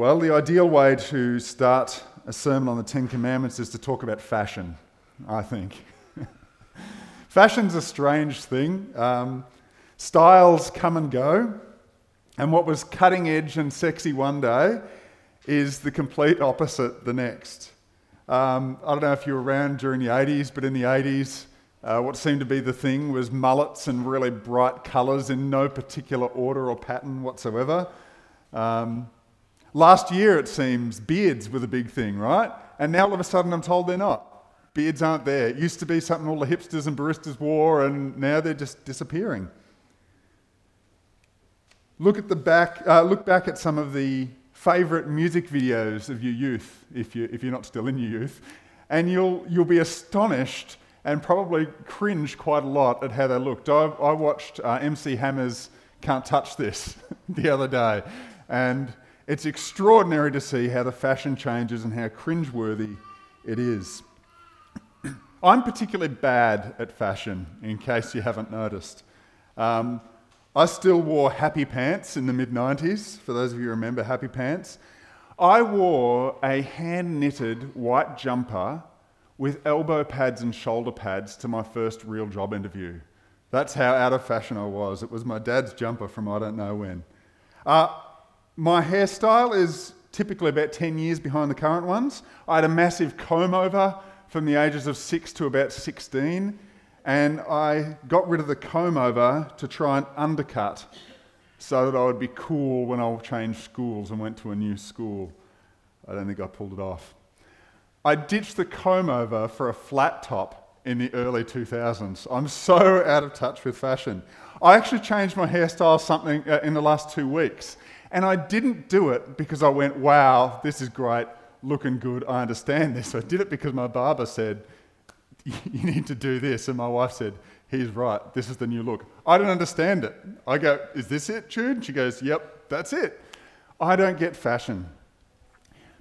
Well, the ideal way to start a sermon on the Ten Commandments is to talk about fashion, I think. Fashion's a strange thing. Um, styles come and go, and what was cutting edge and sexy one day is the complete opposite the next. Um, I don't know if you were around during the 80s, but in the 80s, uh, what seemed to be the thing was mullets and really bright colours in no particular order or pattern whatsoever. Um, Last year, it seems, beards were the big thing, right? And now all of a sudden, I'm told they're not. Beards aren't there. It used to be something all the hipsters and baristas wore, and now they're just disappearing. Look at the back. Uh, look back at some of the favourite music videos of your youth, if, you, if you're not still in your youth, and you'll, you'll be astonished and probably cringe quite a lot at how they looked. I, I watched uh, MC Hammer's Can't Touch This the other day, and it's extraordinary to see how the fashion changes and how cringeworthy it is. I'm particularly bad at fashion, in case you haven't noticed. Um, I still wore happy pants in the mid 90s, for those of you who remember happy pants. I wore a hand knitted white jumper with elbow pads and shoulder pads to my first real job interview. That's how out of fashion I was. It was my dad's jumper from I don't know when. Uh, my hairstyle is typically about 10 years behind the current ones. I had a massive comb over from the ages of 6 to about 16, and I got rid of the comb over to try and undercut so that I would be cool when I changed schools and went to a new school. I don't think I pulled it off. I ditched the comb over for a flat top in the early 2000s. I'm so out of touch with fashion. I actually changed my hairstyle something uh, in the last two weeks. And I didn't do it because I went, wow, this is great, looking good, I understand this. I did it because my barber said, you need to do this. And my wife said, he's right, this is the new look. I don't understand it. I go, is this it, Jude? She goes, yep, that's it. I don't get fashion.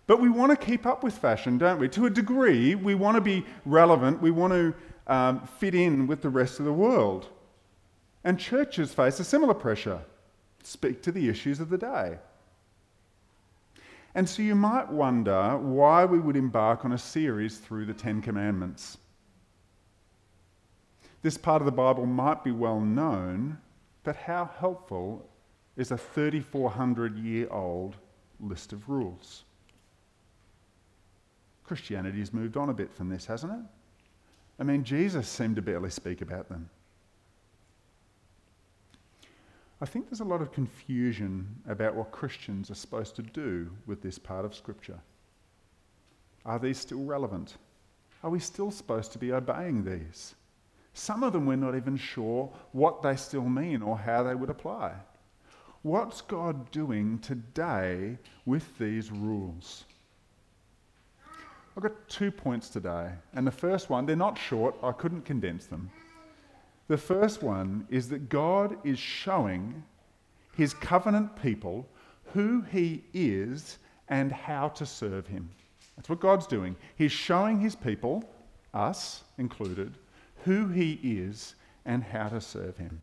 But we want to keep up with fashion, don't we? To a degree, we want to be relevant, we want to um, fit in with the rest of the world. And churches face a similar pressure speak to the issues of the day. And so you might wonder why we would embark on a series through the Ten Commandments. This part of the Bible might be well known, but how helpful is a 3,400 year old list of rules? Christianity has moved on a bit from this, hasn't it? I mean, Jesus seemed to barely speak about them. I think there's a lot of confusion about what Christians are supposed to do with this part of Scripture. Are these still relevant? Are we still supposed to be obeying these? Some of them we're not even sure what they still mean or how they would apply. What's God doing today with these rules? I've got two points today, and the first one, they're not short, I couldn't condense them. The first one is that God is showing his covenant people who he is and how to serve him. That's what God's doing. He's showing his people, us included, who he is and how to serve him.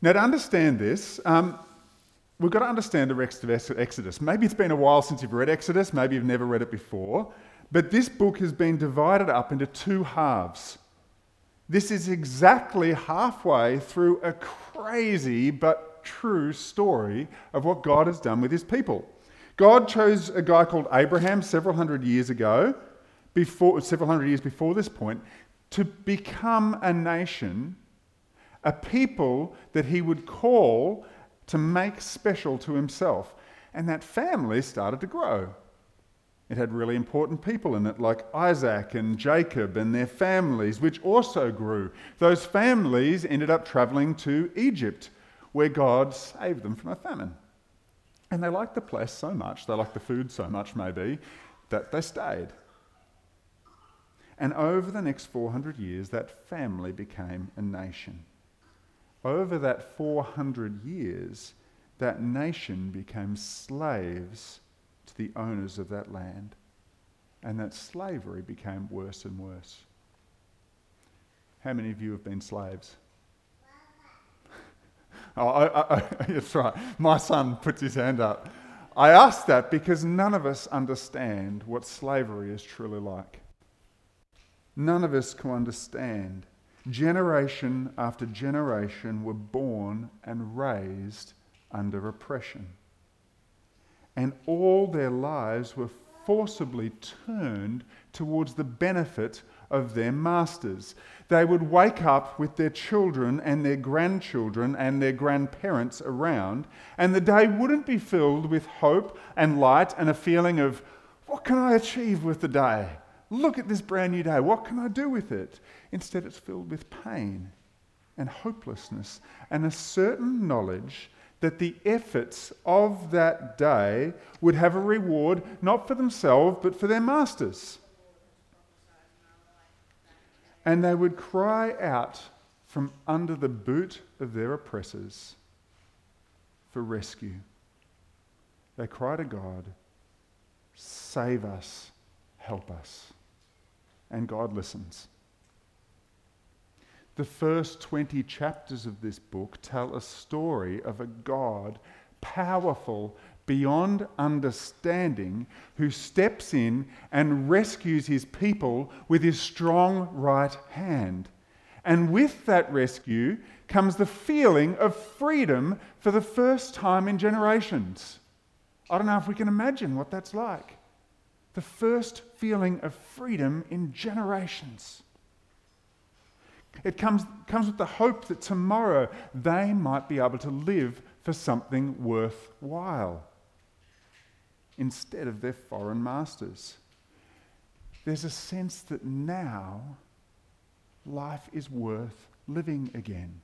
Now, to understand this, um, we've got to understand the rest of Exodus. Maybe it's been a while since you've read Exodus, maybe you've never read it before, but this book has been divided up into two halves. This is exactly halfway through a crazy but true story of what God has done with his people. God chose a guy called Abraham several hundred years ago, before, several hundred years before this point, to become a nation, a people that he would call to make special to himself. And that family started to grow. It had really important people in it, like Isaac and Jacob and their families, which also grew. Those families ended up traveling to Egypt, where God saved them from a famine. And they liked the place so much, they liked the food so much, maybe, that they stayed. And over the next 400 years, that family became a nation. Over that 400 years, that nation became slaves the owners of that land. And that slavery became worse and worse. How many of you have been slaves? oh, I, I, that's right. My son puts his hand up. I ask that because none of us understand what slavery is truly like. None of us can understand. Generation after generation were born and raised under oppression. And all their lives were forcibly turned towards the benefit of their masters. They would wake up with their children and their grandchildren and their grandparents around, and the day wouldn't be filled with hope and light and a feeling of, what can I achieve with the day? Look at this brand new day. What can I do with it? Instead, it's filled with pain and hopelessness and a certain knowledge that the efforts of that day would have a reward not for themselves but for their masters and they would cry out from under the boot of their oppressors for rescue. They cry to God, Save us, help us. And God listens. The first 20 chapters of this book tell a story of a God powerful beyond understanding who steps in and rescues his people with his strong right hand. And with that rescue comes the feeling of freedom for the first time in generations. I don't know if we can imagine what that's like. The first feeling of freedom in generations. It comes, comes with the hope that tomorrow they might be able to live for something worthwhile instead of their foreign masters. There's a sense that now life is worth living again.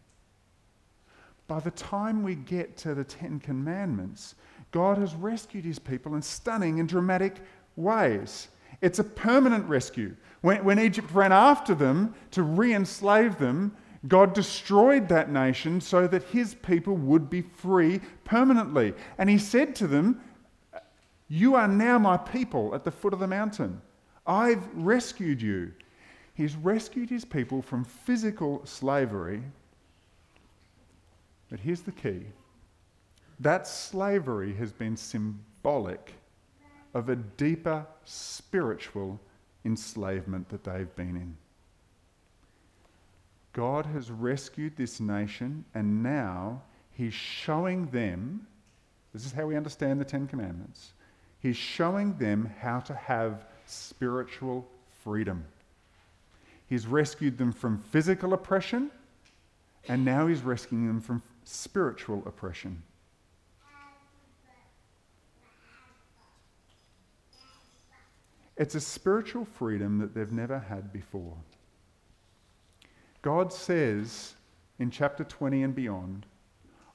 By the time we get to the Ten Commandments, God has rescued his people in stunning and dramatic ways. It's a permanent rescue. When, when Egypt ran after them to re enslave them, God destroyed that nation so that his people would be free permanently. And he said to them, you are now my people at the foot of the mountain. I've rescued you. He's rescued his people from physical slavery. But here's the key that slavery has been symbolic of a deeper spiritual enslavement that they've been in. God has rescued this nation, and now He's showing them this is how we understand the Ten Commandments. He's showing them how to have spiritual freedom. He's rescued them from physical oppression, and now he's rescuing them from spiritual oppression. It's a spiritual freedom that they've never had before. God says in chapter 20 and beyond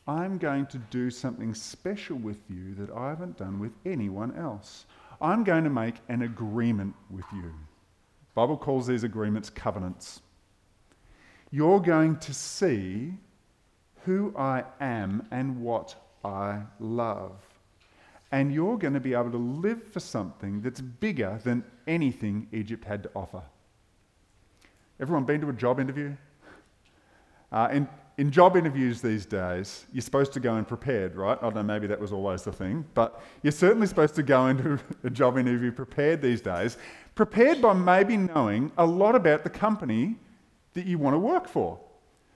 I'm going to do something special with you that I haven't done with anyone else. I'm going to make an agreement with you. The Bible calls these agreements covenants. You're going to see who I am and what I love. And you're going to be able to live for something that's bigger than anything Egypt had to offer. Everyone been to a job interview? Uh, in, in job interviews these days, you're supposed to go in prepared, right? I don't know, maybe that was always the thing, but you're certainly supposed to go into a job interview prepared these days. Prepared by maybe knowing a lot about the company that you want to work for.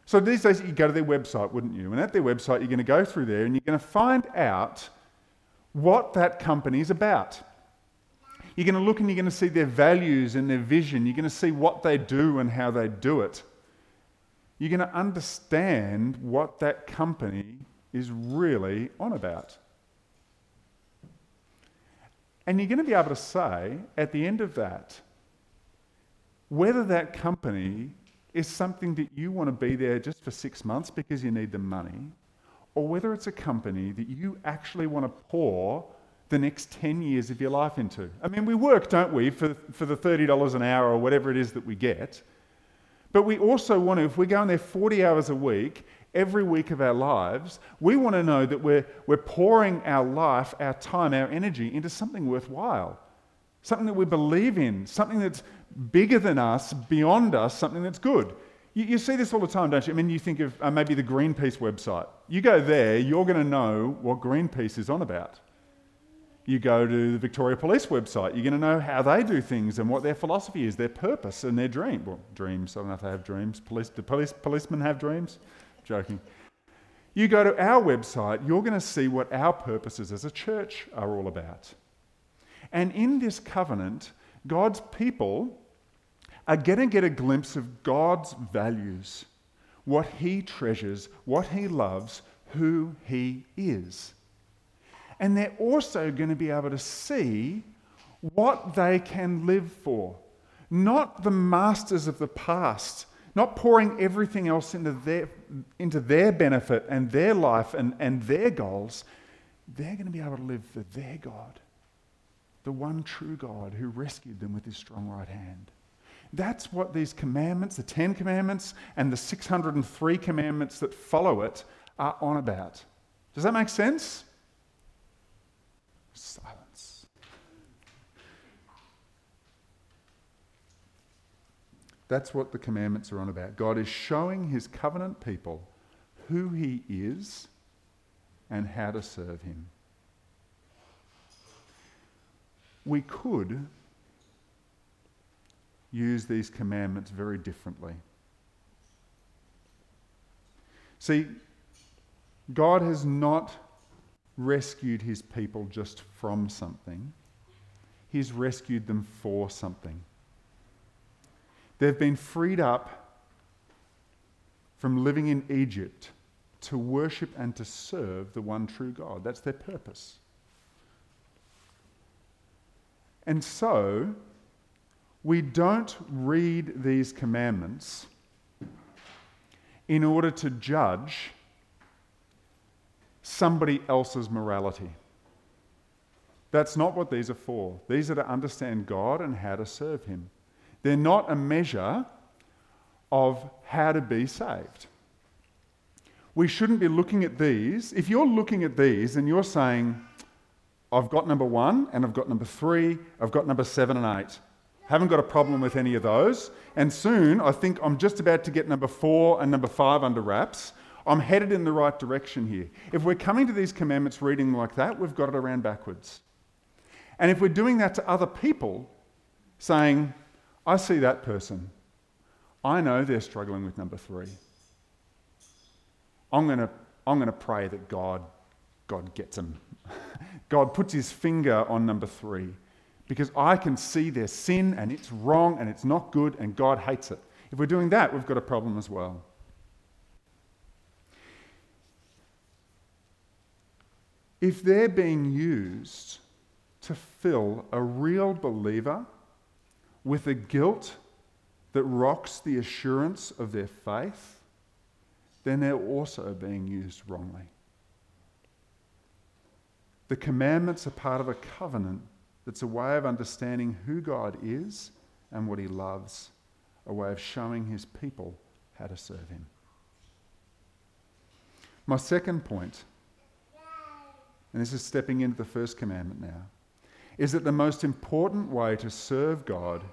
So these days, you go to their website, wouldn't you? And at their website, you're going to go through there and you're going to find out what that company is about. You're going to look and you're going to see their values and their vision. You're going to see what they do and how they do it you're going to understand what that company is really on about. And you're going to be able to say at the end of that whether that company is something that you want to be there just for six months because you need the money, or whether it's a company that you actually want to pour the next 10 years of your life into. I mean, we work, don't we, for, for the $30 an hour or whatever it is that we get. But we also want to, if we're going there 40 hours a week, every week of our lives, we want to know that we're, we're pouring our life, our time, our energy into something worthwhile, something that we believe in, something that's bigger than us, beyond us, something that's good. You, you see this all the time, don't you? I mean, you think of uh, maybe the Greenpeace website. You go there, you're going to know what Greenpeace is on about. You go to the Victoria Police website, you're going to know how they do things and what their philosophy is, their purpose and their dream. Well, dreams, I don't know if they have dreams. Police, do police, policemen have dreams? Joking. You go to our website, you're going to see what our purposes as a church are all about. And in this covenant, God's people are going to get a glimpse of God's values, what He treasures, what He loves, who He is. And they're also going to be able to see what they can live for. Not the masters of the past, not pouring everything else into their, into their benefit and their life and, and their goals. They're going to be able to live for their God, the one true God who rescued them with his strong right hand. That's what these commandments, the Ten Commandments and the 603 commandments that follow it, are on about. Does that make sense? Silence. That's what the commandments are on about. God is showing his covenant people who he is and how to serve him. We could use these commandments very differently. See, God has not rescued his people just from something, he's rescued them for something. They've been freed up from living in Egypt to worship and to serve the one true God. That's their purpose. And so, we don't read these commandments in order to judge somebody else's morality. That's not what these are for. These are to understand God and how to serve Him. They're not a measure of how to be saved. We shouldn't be looking at these. If you're looking at these and you're saying, I've got number one, and I've got number three, I've got number seven and eight, haven't got a problem with any of those, and soon I think I'm just about to get number four and number five under wraps, I'm headed in the right direction here. If we're coming to these commandments reading like that, we've got it around backwards. And if we're doing that to other people, saying, I see that person, I know they're struggling with number three. I'm going to I'm going to pray that God, God gets them. God puts his finger on number three because I can see their sin and it's wrong and it's not good and God hates it. If we're doing that, we've got a problem as well. if they're being used to fill a real believer with a guilt that rocks the assurance of their faith, then they're also being used wrongly. The commandments are part of a covenant that's a way of understanding who God is and what He loves, a way of showing His people how to serve Him. My second point and this is stepping into the first commandment now, is that the most important way to serve God,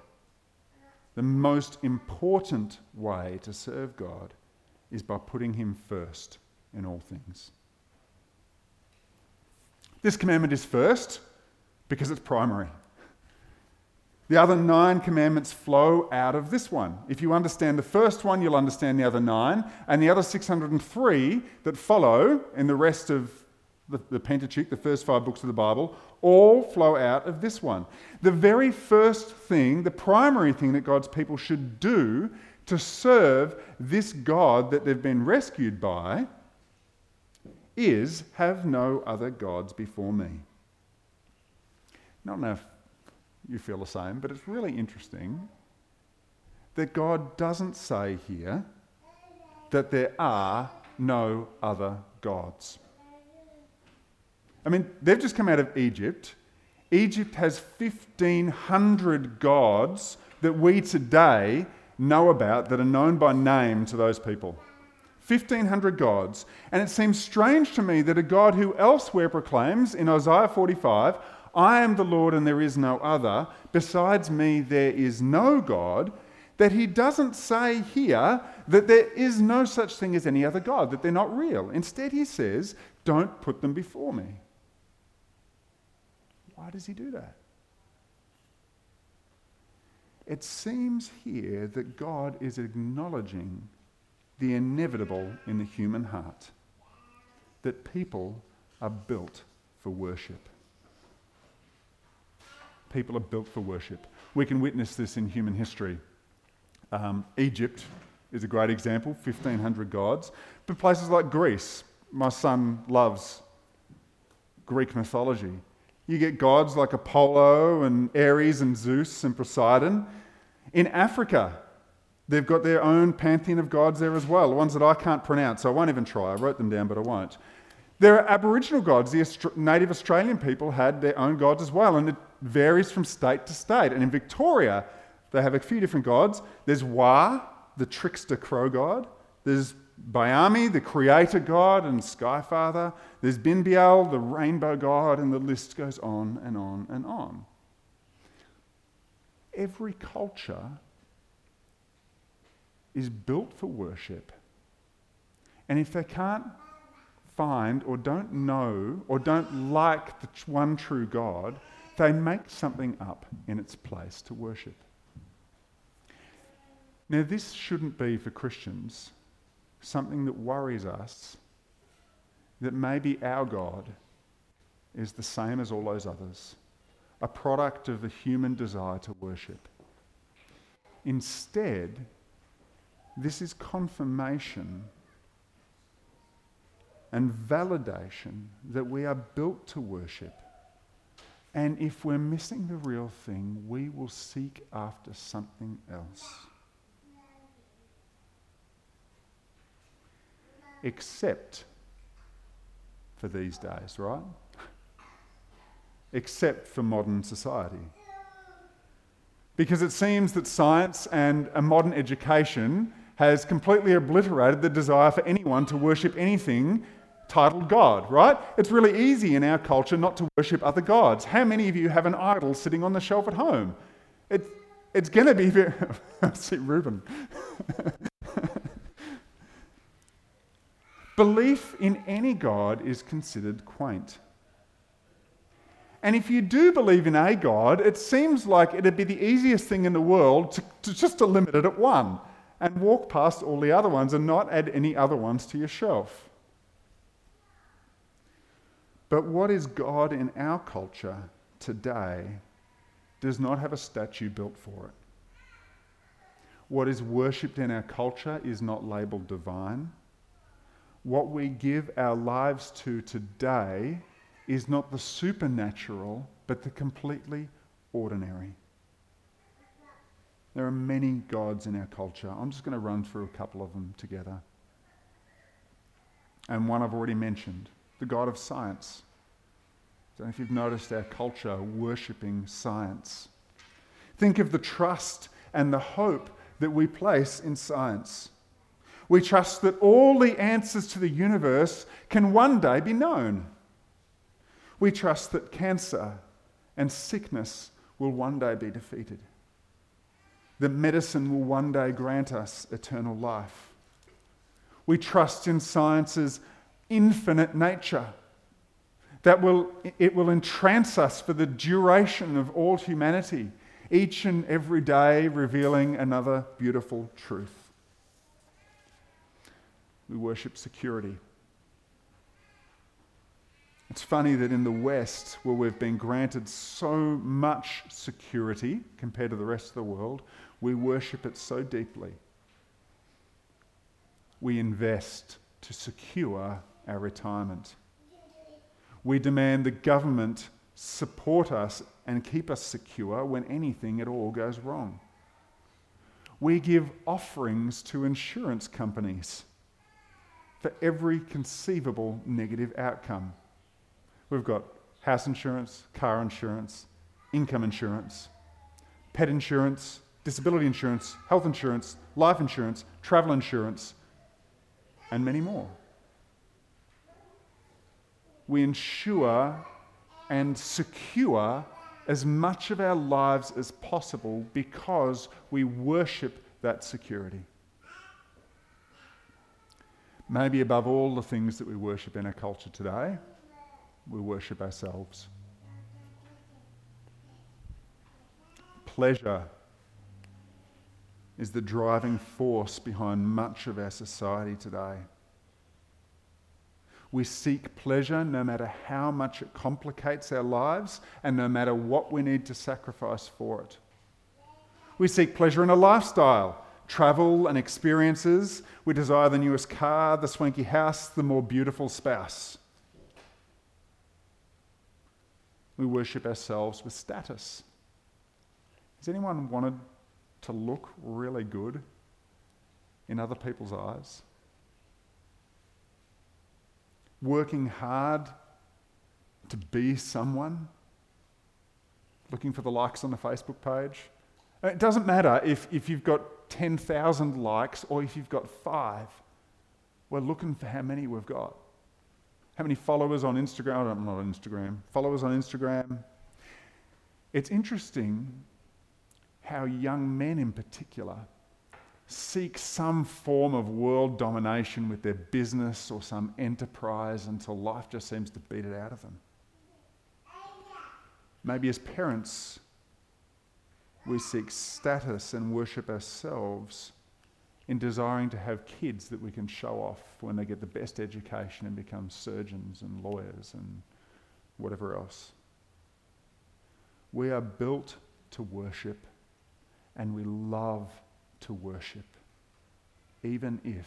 the most important way to serve God, is by putting Him first in all things. This commandment is first because it's primary. The other nine commandments flow out of this one. If you understand the first one, you'll understand the other nine, and the other 603 that follow in the rest of the, the Pentateuch, the first five books of the Bible, all flow out of this one. The very first thing, the primary thing that God's people should do to serve this God that they've been rescued by is have no other gods before me. I don't know if you feel the same, but it's really interesting that God doesn't say here that there are no other gods. I mean, they've just come out of Egypt. Egypt has 1,500 gods that we today know about that are known by name to those people. 1,500 gods. And it seems strange to me that a God who elsewhere proclaims in Isaiah 45, I am the Lord and there is no other, besides me there is no God, that he doesn't say here that there is no such thing as any other God, that they're not real. Instead, he says, Don't put them before me. Why does he do that? It seems here that God is acknowledging the inevitable in the human heart that people are built for worship. People are built for worship. We can witness this in human history. Um, Egypt is a great example, 1,500 gods. But places like Greece, my son loves Greek mythology. You get gods like Apollo and Ares and Zeus and Poseidon. In Africa, they've got their own pantheon of gods there as well, The ones that I can't pronounce, so I won't even try. I wrote them down, but I won't. There are Aboriginal gods. The native Australian people had their own gods as well, and it varies from state to state. And in Victoria, they have a few different gods. There's Wa, the trickster crow god. There's Bayami, the creator god and sky father. There's Binbial, the rainbow god, and the list goes on and on and on. Every culture is built for worship. And if they can't find or don't know or don't like the one true God, they make something up in its place to worship. Now, this shouldn't be for Christians something that worries us that maybe our God is the same as all those others, a product of the human desire to worship. Instead, this is confirmation and validation that we are built to worship. And if we're missing the real thing, we will seek after something else. Except for these days, right? Except for modern society. Because it seems that science and a modern education has completely obliterated the desire for anyone to worship anything titled God, right? It's really easy in our culture not to worship other gods. How many of you have an idol sitting on the shelf at home? It, it's going to be very. see Reuben. Belief in any God is considered quaint. And if you do believe in a God, it seems like it'd be the easiest thing in the world to, to just to limit it at one and walk past all the other ones and not add any other ones to your shelf. But what is God in our culture today does not have a statue built for it. What is worshipped in our culture is not labeled divine. What we give our lives to today is not the supernatural, but the completely ordinary. There are many gods in our culture. I'm just going to run through a couple of them together. And one I've already mentioned the God of science. I don't know if you've noticed our culture worshipping science. Think of the trust and the hope that we place in science. We trust that all the answers to the universe can one day be known. We trust that cancer and sickness will one day be defeated, that medicine will one day grant us eternal life. We trust in science's infinite nature. That will, it will entrance us for the duration of all humanity, each and every day revealing another beautiful truth. We worship security. It's funny that in the West, where we've been granted so much security compared to the rest of the world, we worship it so deeply. We invest to secure our retirement. We demand the government support us and keep us secure when anything at all goes wrong. We give offerings to insurance companies for every conceivable negative outcome. We've got house insurance, car insurance, income insurance, pet insurance, disability insurance, health insurance, life insurance, travel insurance, and many more we ensure and secure as much of our lives as possible because we worship that security. Maybe above all the things that we worship in our culture today, we worship ourselves. pleasure is the driving force behind much of our society today. We seek pleasure no matter how much it complicates our lives and no matter what we need to sacrifice for it. We seek pleasure in a lifestyle, travel and experiences. We desire the newest car, the swanky house, the more beautiful spouse. We worship ourselves with status. Has anyone wanted to look really good in other people's eyes? Working hard to be someone? Looking for the likes on the Facebook page? It doesn't matter if, if you've got 10,000 likes or if you've got five. We're looking for how many we've got. How many followers on Instagram? I'm not on Instagram. Followers on Instagram. It's interesting how young men in particular seek some form of world domination with their business or some enterprise until life just seems to beat it out of them. Maybe as parents, we seek status and worship ourselves in desiring to have kids that we can show off when they get the best education and become surgeons and lawyers and whatever else. We are built to worship and we love to worship, even if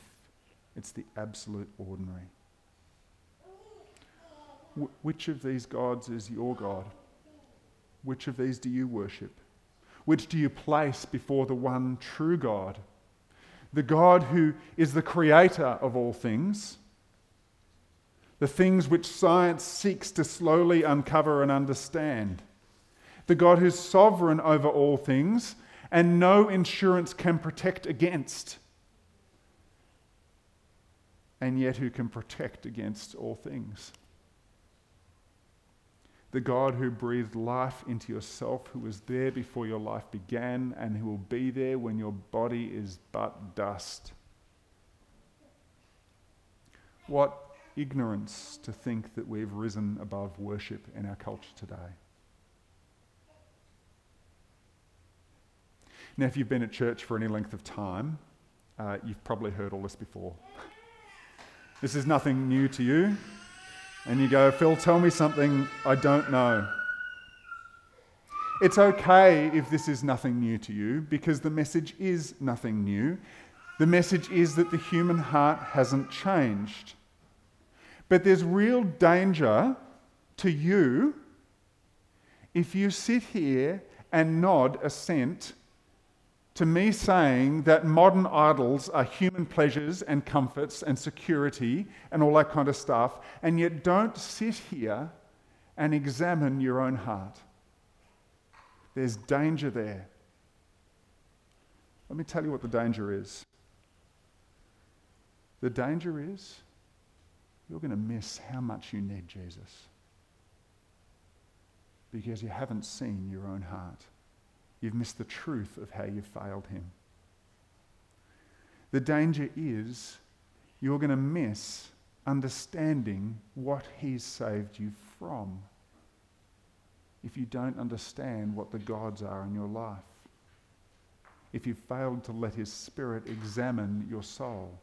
it's the absolute ordinary. Wh- which of these gods is your God? Which of these do you worship? Which do you place before the one true God? The God who is the creator of all things, the things which science seeks to slowly uncover and understand. The God who's sovereign over all things and no insurance can protect against, and yet who can protect against all things. The God who breathed life into yourself, who was there before your life began, and who will be there when your body is but dust. What ignorance to think that we've risen above worship in our culture today. Now, if you've been at church for any length of time, uh, you've probably heard all this before. This is nothing new to you. And you go, Phil, tell me something I don't know. It's okay if this is nothing new to you because the message is nothing new. The message is that the human heart hasn't changed. But there's real danger to you if you sit here and nod assent to me saying that modern idols are human pleasures and comforts and security and all that kind of stuff, and yet don't sit here and examine your own heart. There's danger there. Let me tell you what the danger is. The danger is you're going to miss how much you need Jesus because you haven't seen your own heart. You've missed the truth of how you've failed him. The danger is you're going to miss understanding what he's saved you from if you don't understand what the gods are in your life. If you've failed to let his spirit examine your soul.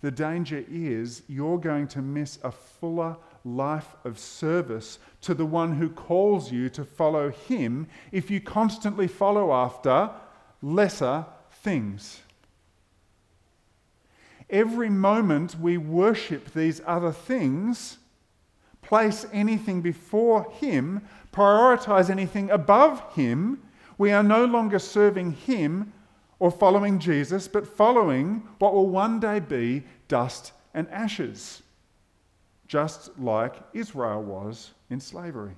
The danger is you're going to miss a fuller life of service to the one who calls you to follow him if you constantly follow after lesser things. Every moment we worship these other things, place anything before him, prioritize anything above him, we are no longer serving him or following Jesus, but following what will one day be dust and ashes just like Israel was in slavery.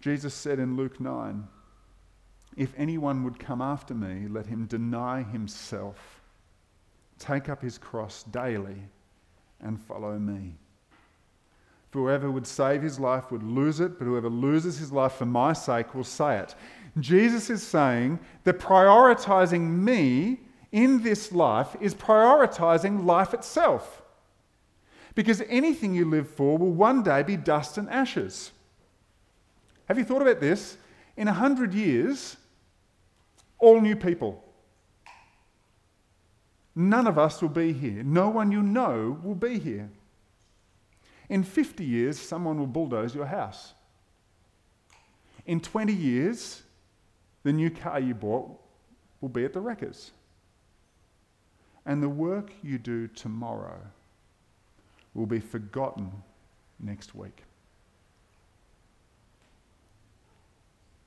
Jesus said in Luke 9, If anyone would come after me, let him deny himself, take up his cross daily, and follow me. For whoever would save his life would lose it, but whoever loses his life for my sake will say it. Jesus is saying that prioritizing me in this life is prioritizing life itself. Because anything you live for will one day be dust and ashes. Have you thought about this? In a hundred years, all new people. None of us will be here. No one you know will be here. In 50 years, someone will bulldoze your house. In 20 years, the new car you bought will be at the wreckers. And the work you do tomorrow will be forgotten next week.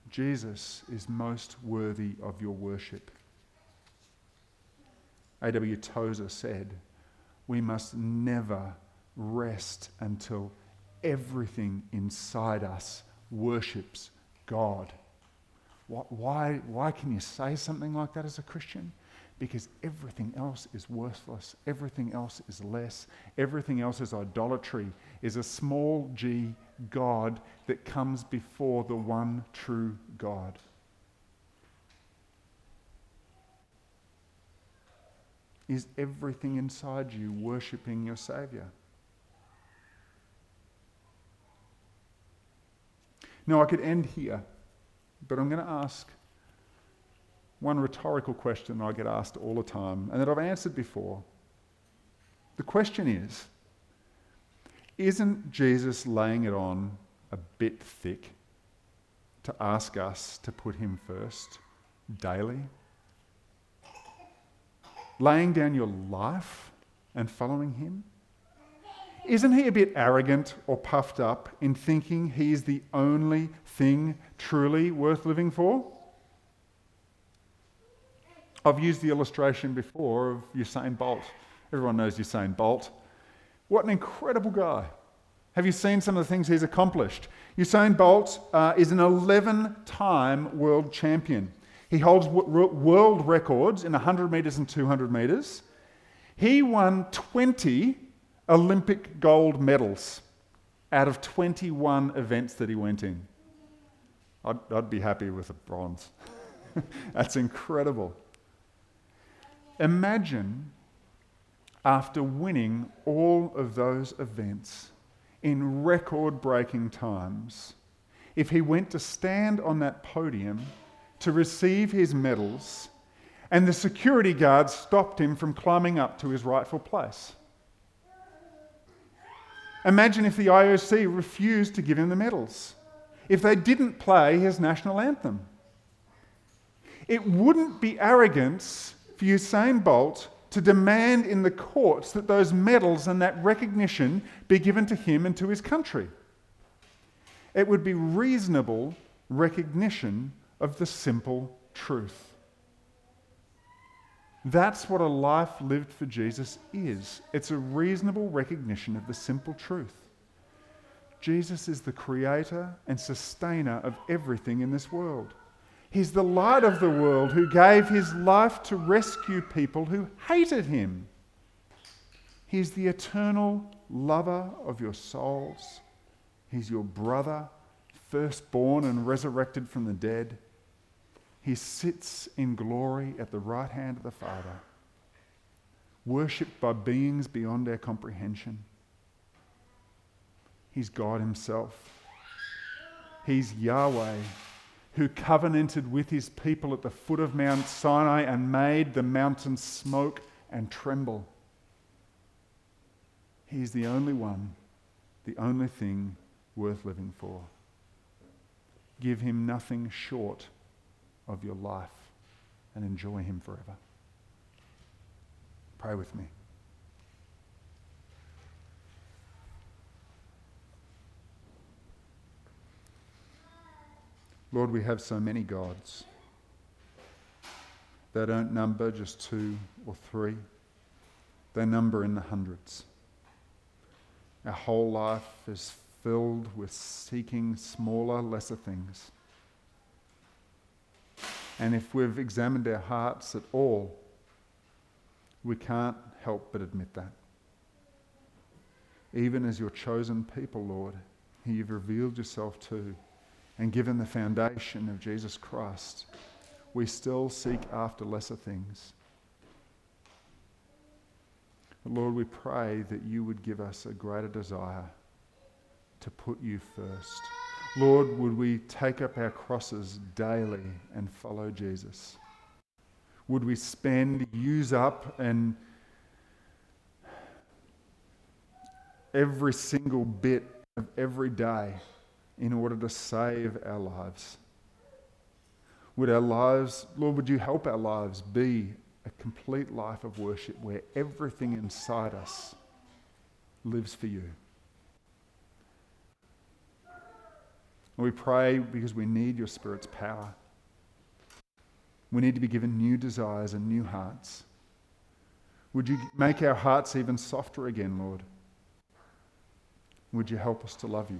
Jesus is most worthy of your worship. A.W. Tozer said, We must never rest until everything inside us worships God. Why, why can you say something like that as a Christian? Because everything else is worthless. Everything else is less. Everything else is idolatry, is a small g God that comes before the one true God. Is everything inside you worshipping your Saviour? Now, I could end here, but I'm going to ask one rhetorical question I get asked all the time and that I've answered before. The question is Isn't Jesus laying it on a bit thick to ask us to put him first daily? Laying down your life and following him? Isn't he a bit arrogant or puffed up in thinking he's the only thing truly worth living for? I've used the illustration before of Usain Bolt. Everyone knows Usain Bolt. What an incredible guy. Have you seen some of the things he's accomplished? Usain Bolt uh, is an 11 time world champion. He holds world records in 100 metres and 200 metres. He won 20 Olympic gold medals out of 21 events that he went in. I'd, I'd be happy with a bronze. That's incredible. Imagine after winning all of those events in record breaking times, if he went to stand on that podium to receive his medals and the security guards stopped him from climbing up to his rightful place. Imagine if the IOC refused to give him the medals, if they didn't play his national anthem. It wouldn't be arrogance for Usain Bolt to demand in the courts that those medals and that recognition be given to him and to his country. It would be reasonable recognition of the simple truth. That's what a life lived for Jesus is. It's a reasonable recognition of the simple truth. Jesus is the creator and sustainer of everything in this world. He's the light of the world who gave his life to rescue people who hated him. He's the eternal lover of your souls. He's your brother, firstborn and resurrected from the dead. He sits in glory at the right hand of the Father, worshipped by beings beyond our comprehension. He's God Himself. He's Yahweh, who covenanted with His people at the foot of Mount Sinai and made the mountains smoke and tremble. He's the only one, the only thing worth living for. Give Him nothing short of your life and enjoy Him forever. Pray with me. Lord, we have so many gods. They don't number just two or three, they number in the hundreds. Our whole life is filled with seeking smaller, lesser things. And if we've examined our hearts at all, we can't help but admit that. Even as your chosen people, Lord, who you've revealed yourself to and given the foundation of Jesus Christ, we still seek after lesser things. But Lord, we pray that you would give us a greater desire to put you first. Lord, would we take up our crosses daily and follow Jesus? Would we spend, use up, and every single bit of every day in order to save our lives? Would our lives, Lord, would you help our lives be a complete life of worship where everything inside us lives for you? And we pray because we need your Spirit's power. We need to be given new desires and new hearts. Would you make our hearts even softer again, Lord? Would you help us to love you?